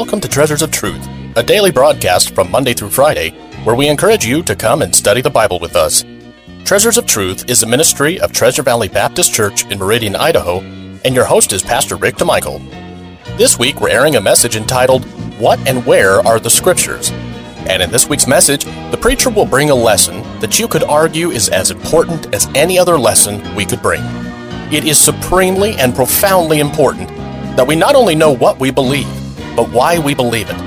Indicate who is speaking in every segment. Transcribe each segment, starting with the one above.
Speaker 1: welcome to Treasures of Truth, a daily broadcast from Monday through Friday where we encourage you to come and study the Bible with us. Treasures of Truth is a ministry of Treasure Valley Baptist Church in Meridian, Idaho, and your host is Pastor Rick DeMichael. This week we're airing a message entitled, What and Where Are the Scriptures? And in this week's message, the preacher will bring a lesson that you could argue is as important as any other lesson we could bring. It is supremely and profoundly important that we not only know what we believe, but why we believe it.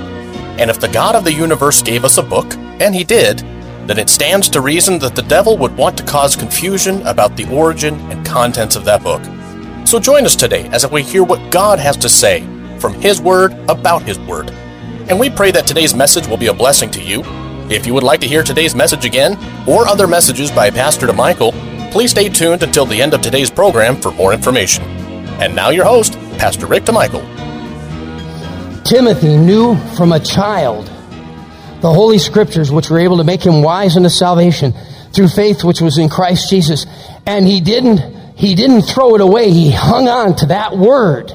Speaker 1: And if the God of the universe gave us a book, and he did, then it stands to reason that the devil would want to cause confusion about the origin and contents of that book. So join us today as we hear what God has to say from his word about his word. And we pray that today's message will be a blessing to you. If you would like to hear today's message again, or other messages by Pastor DeMichael, please stay tuned until the end of today's program for more information. And now your host, Pastor Rick DeMichael.
Speaker 2: Timothy knew from a child the Holy Scriptures, which were able to make him wise unto salvation through faith which was in Christ Jesus. And he didn't, he didn't throw it away. He hung on to that word.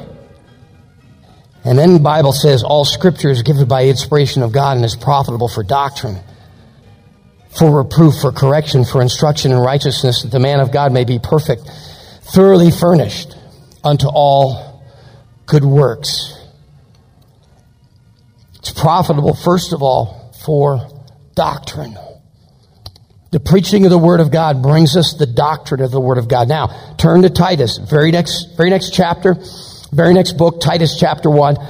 Speaker 2: And then the Bible says all scripture is given by inspiration of God and is profitable for doctrine, for reproof, for correction, for instruction in righteousness, that the man of God may be perfect, thoroughly furnished unto all good works. It's profitable, first of all, for doctrine. The preaching of the Word of God brings us the doctrine of the Word of God. Now, turn to Titus, very next, very next chapter, very next book, Titus chapter 1. I'm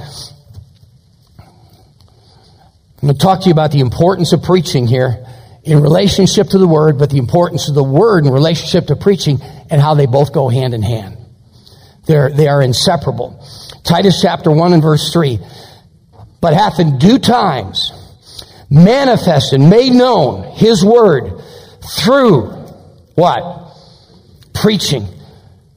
Speaker 2: going to talk to you about the importance of preaching here in relationship to the Word, but the importance of the Word in relationship to preaching and how they both go hand in hand. They're, they are inseparable. Titus chapter 1 and verse 3 but hath in due times manifested, made known his word through what? Preaching,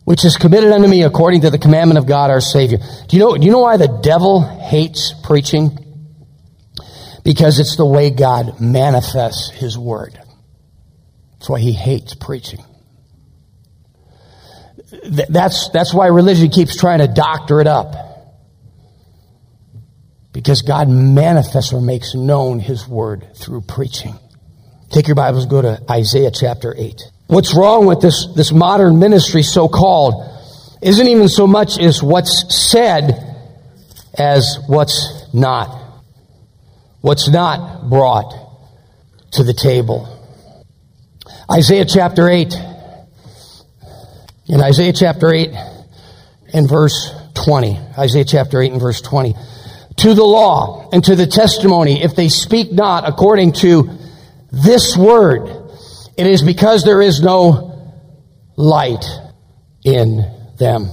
Speaker 2: which is committed unto me according to the commandment of God our Savior. Do you know, do you know why the devil hates preaching? Because it's the way God manifests his word. That's why he hates preaching. That's, that's why religion keeps trying to doctor it up. Because God manifests or makes known His word through preaching. Take your Bibles, go to Isaiah chapter 8. What's wrong with this, this modern ministry, so called, isn't even so much as what's said as what's not. What's not brought to the table. Isaiah chapter 8. In Isaiah chapter 8 and verse 20. Isaiah chapter 8 and verse 20 to the law and to the testimony, if they speak not according to this word, it is because there is no light in them.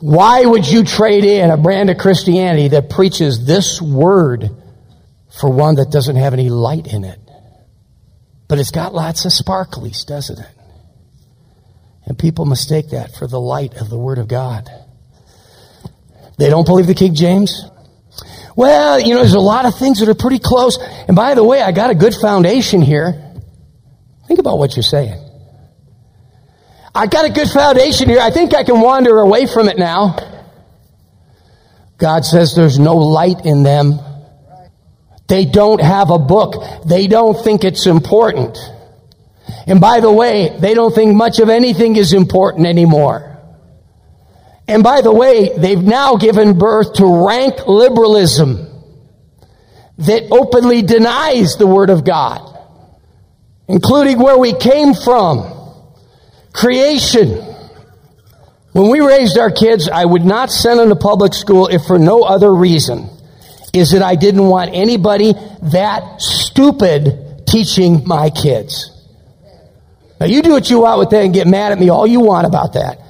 Speaker 2: Why would you trade in a brand of Christianity that preaches this word for one that doesn't have any light in it? But it's got lots of sparklies, doesn't it? And people mistake that for the light of the Word of God. They don't believe the King James. Well, you know, there's a lot of things that are pretty close. And by the way, I got a good foundation here. Think about what you're saying. I got a good foundation here. I think I can wander away from it now. God says there's no light in them. They don't have a book. They don't think it's important. And by the way, they don't think much of anything is important anymore. And by the way, they've now given birth to rank liberalism that openly denies the Word of God, including where we came from, creation. When we raised our kids, I would not send them to public school if for no other reason is that I didn't want anybody that stupid teaching my kids. Now you do what you want with that and get mad at me all you want about that.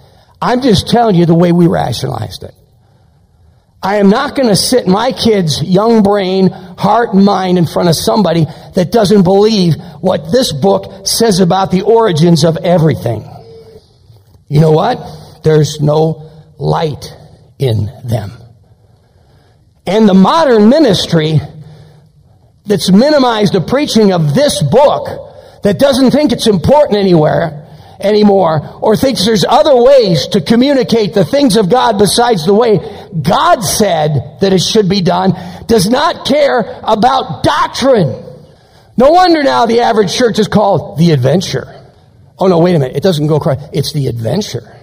Speaker 2: I'm just telling you the way we rationalized it. I am not going to sit my kid's young brain, heart, and mind in front of somebody that doesn't believe what this book says about the origins of everything. You know what? There's no light in them. And the modern ministry that's minimized the preaching of this book that doesn't think it's important anywhere anymore or thinks there's other ways to communicate the things of God besides the way God said that it should be done does not care about doctrine. No wonder now the average church is called the adventure. Oh no, wait a minute. It doesn't go across. It's the adventure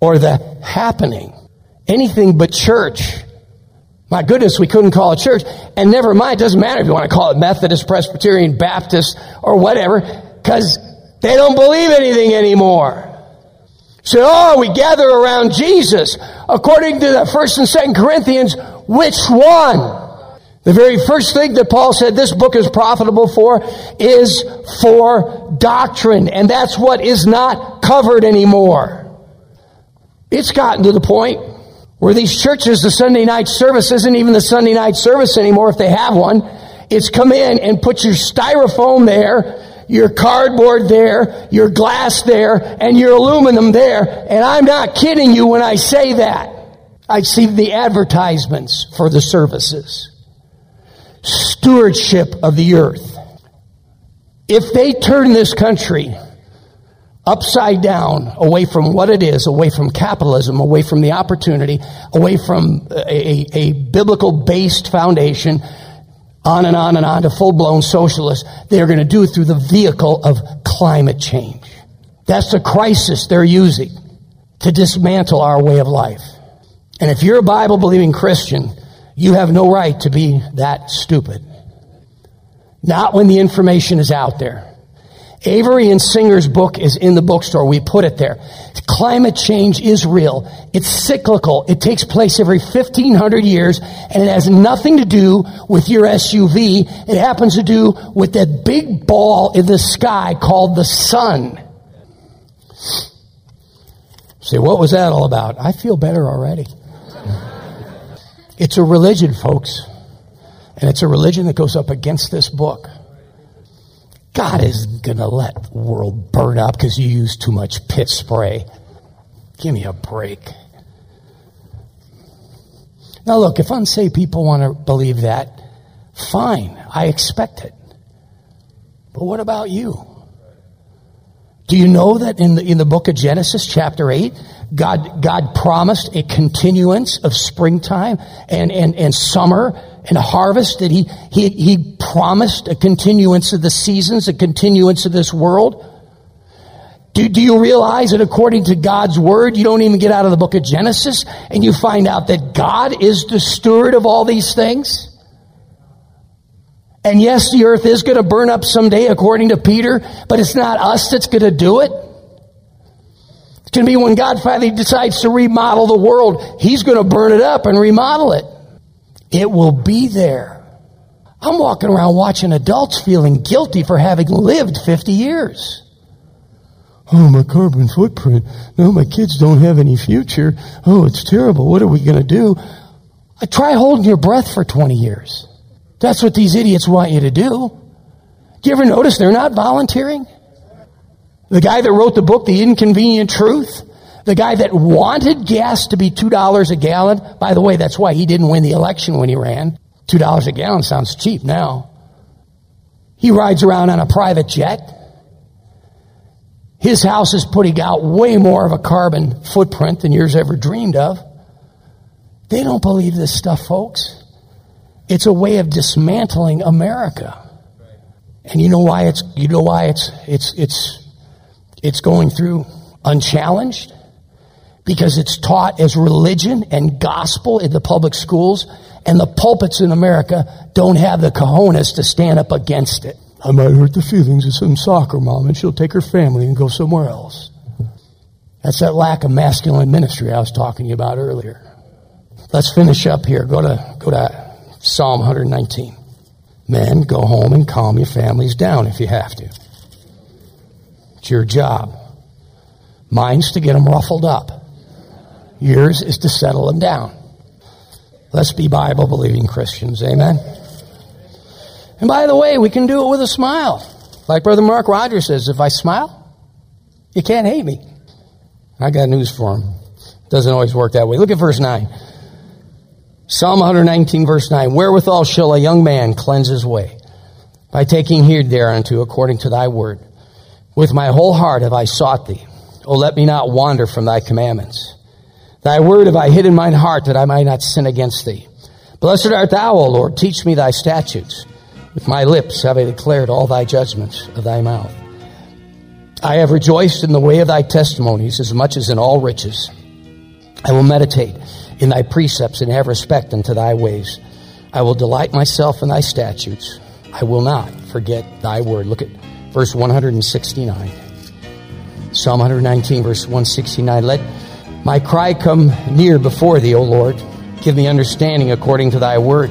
Speaker 2: or the happening. Anything but church. My goodness, we couldn't call it church. And never mind, it doesn't matter if you want to call it Methodist, Presbyterian, Baptist, or whatever, because they don't believe anything anymore. So, oh, we gather around Jesus. According to the first and second Corinthians, which one? The very first thing that Paul said this book is profitable for is for doctrine. And that's what is not covered anymore. It's gotten to the point where these churches, the Sunday night service isn't even the Sunday night service anymore if they have one. It's come in and put your styrofoam there your cardboard there, your glass there, and your aluminum there. And I'm not kidding you when I say that. I see the advertisements for the services. Stewardship of the earth. If they turn this country upside down, away from what it is, away from capitalism, away from the opportunity, away from a, a, a biblical based foundation, on and on and on to full blown socialists. They're going to do through the vehicle of climate change. That's the crisis they're using to dismantle our way of life. And if you're a Bible believing Christian, you have no right to be that stupid. Not when the information is out there. Avery and Singer's book is in the bookstore. We put it there. Climate change is real. It's cyclical. It takes place every 1500 years and it has nothing to do with your SUV. It happens to do with that big ball in the sky called the sun. Say, what was that all about? I feel better already. It's a religion, folks. And it's a religion that goes up against this book. God isn't going to let the world burn up because you use too much pit spray. Give me a break. Now, look, if unsaved people want to believe that, fine. I expect it. But what about you? Do you know that in the, in the book of Genesis, chapter 8, God, God promised a continuance of springtime and, and, and summer and harvest that he, he, he promised a continuance of the seasons, a continuance of this world. Do, do you realize that according to God's word, you don't even get out of the book of Genesis and you find out that God is the steward of all these things? And yes, the earth is going to burn up someday according to Peter, but it's not us that's going to do it. It's going to be when God finally decides to remodel the world, He's going to burn it up and remodel it. It will be there. I'm walking around watching adults feeling guilty for having lived 50 years. Oh, my carbon footprint. No, my kids don't have any future. Oh, it's terrible. What are we going to do? I try holding your breath for 20 years. That's what these idiots want you to do. Do you ever notice they're not volunteering? The guy that wrote the book, The Inconvenient Truth, the guy that wanted gas to be $2 a gallon, by the way, that's why he didn't win the election when he ran. $2 a gallon sounds cheap now. He rides around on a private jet. His house is putting out way more of a carbon footprint than yours ever dreamed of. They don't believe this stuff, folks. It's a way of dismantling America. And you know why it's you know why it's it's it's it's going through unchallenged? because it's taught as religion and gospel in the public schools, and the pulpits in America don't have the cojones to stand up against it. I might hurt the feelings of some soccer mom, and she'll take her family and go somewhere else. That's that lack of masculine ministry I was talking about earlier. Let's finish up here. Go to, go to Psalm 119. Men, go home and calm your families down if you have to. It's your job. Mine's to get them ruffled up. Yours is to settle them down. Let's be Bible believing Christians. Amen. And by the way, we can do it with a smile. Like Brother Mark Rogers says, if I smile, you can't hate me. I got news for him. Doesn't always work that way. Look at verse 9. Psalm 119, verse 9. Wherewithal shall a young man cleanse his way? By taking heed thereunto according to thy word. With my whole heart have I sought thee. O let me not wander from thy commandments. Thy word have I hid in mine heart that I might not sin against thee. Blessed art thou, O Lord. Teach me thy statutes. With my lips have I declared all thy judgments of thy mouth. I have rejoiced in the way of thy testimonies as much as in all riches. I will meditate in thy precepts and have respect unto thy ways. I will delight myself in thy statutes. I will not forget thy word. Look at verse 169. Psalm 119, verse 169. Let my cry come near before thee, O Lord. Give me understanding according to thy word.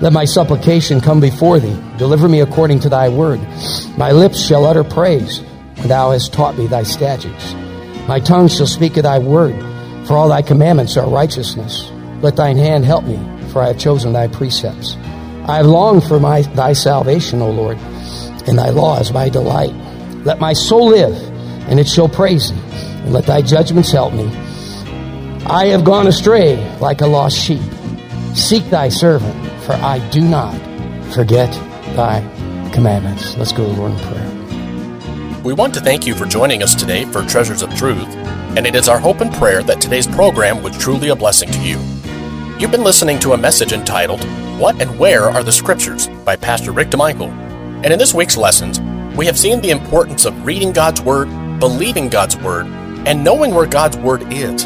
Speaker 2: Let my supplication come before thee. Deliver me according to thy word. My lips shall utter praise, when thou hast taught me thy statutes. My tongue shall speak of thy word, for all thy commandments are righteousness. Let thine hand help me, for I have chosen thy precepts. I have longed for my, thy salvation, O Lord, and thy law is my delight. Let my soul live, and it shall praise thee, and let thy judgments help me. I have gone astray like a lost sheep. Seek thy servant, for I do not forget thy commandments. Let's go to Lord in prayer.
Speaker 1: We want to thank you for joining us today for Treasures of Truth, and it is our hope and prayer that today's program was truly a blessing to you. You've been listening to a message entitled what and Where Are the Scriptures by Pastor Rick DeMichael. And in this week's lessons, we have seen the importance of reading God's Word, believing God's Word, and knowing where God's Word is.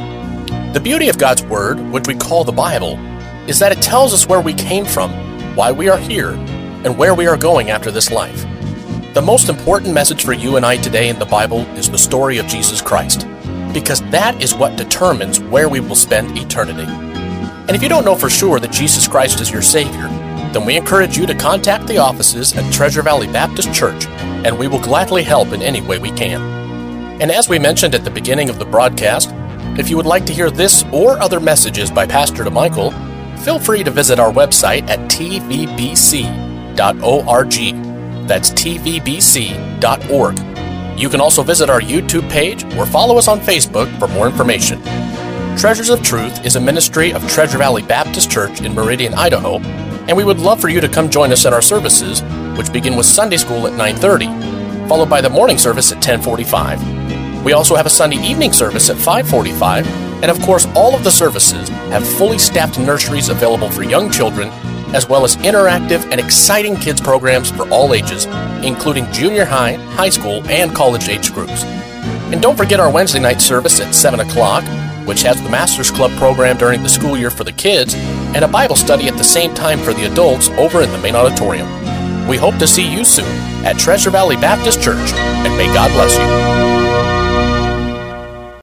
Speaker 1: The beauty of God's Word, which we call the Bible, is that it tells us where we came from, why we are here, and where we are going after this life. The most important message for you and I today in the Bible is the story of Jesus Christ, because that is what determines where we will spend eternity. And if you don't know for sure that Jesus Christ is your Savior, then we encourage you to contact the offices at Treasure Valley Baptist Church, and we will gladly help in any way we can. And as we mentioned at the beginning of the broadcast, if you would like to hear this or other messages by Pastor DeMichael, feel free to visit our website at tvbc.org. That's tvbc.org. You can also visit our YouTube page or follow us on Facebook for more information. Treasures of Truth is a ministry of Treasure Valley Baptist Church in Meridian, Idaho, and we would love for you to come join us at our services, which begin with Sunday school at 9:30, followed by the morning service at 10:45. We also have a Sunday evening service at 5:45, and of course, all of the services have fully staffed nurseries available for young children, as well as interactive and exciting kids programs for all ages, including junior high, high school, and college age groups. And don't forget our Wednesday night service at 7 o'clock which has the Masters Club program during the school year for the kids and a Bible study at the same time for the adults over in the main auditorium. We hope to see you soon at Treasure Valley Baptist Church, and may God bless you.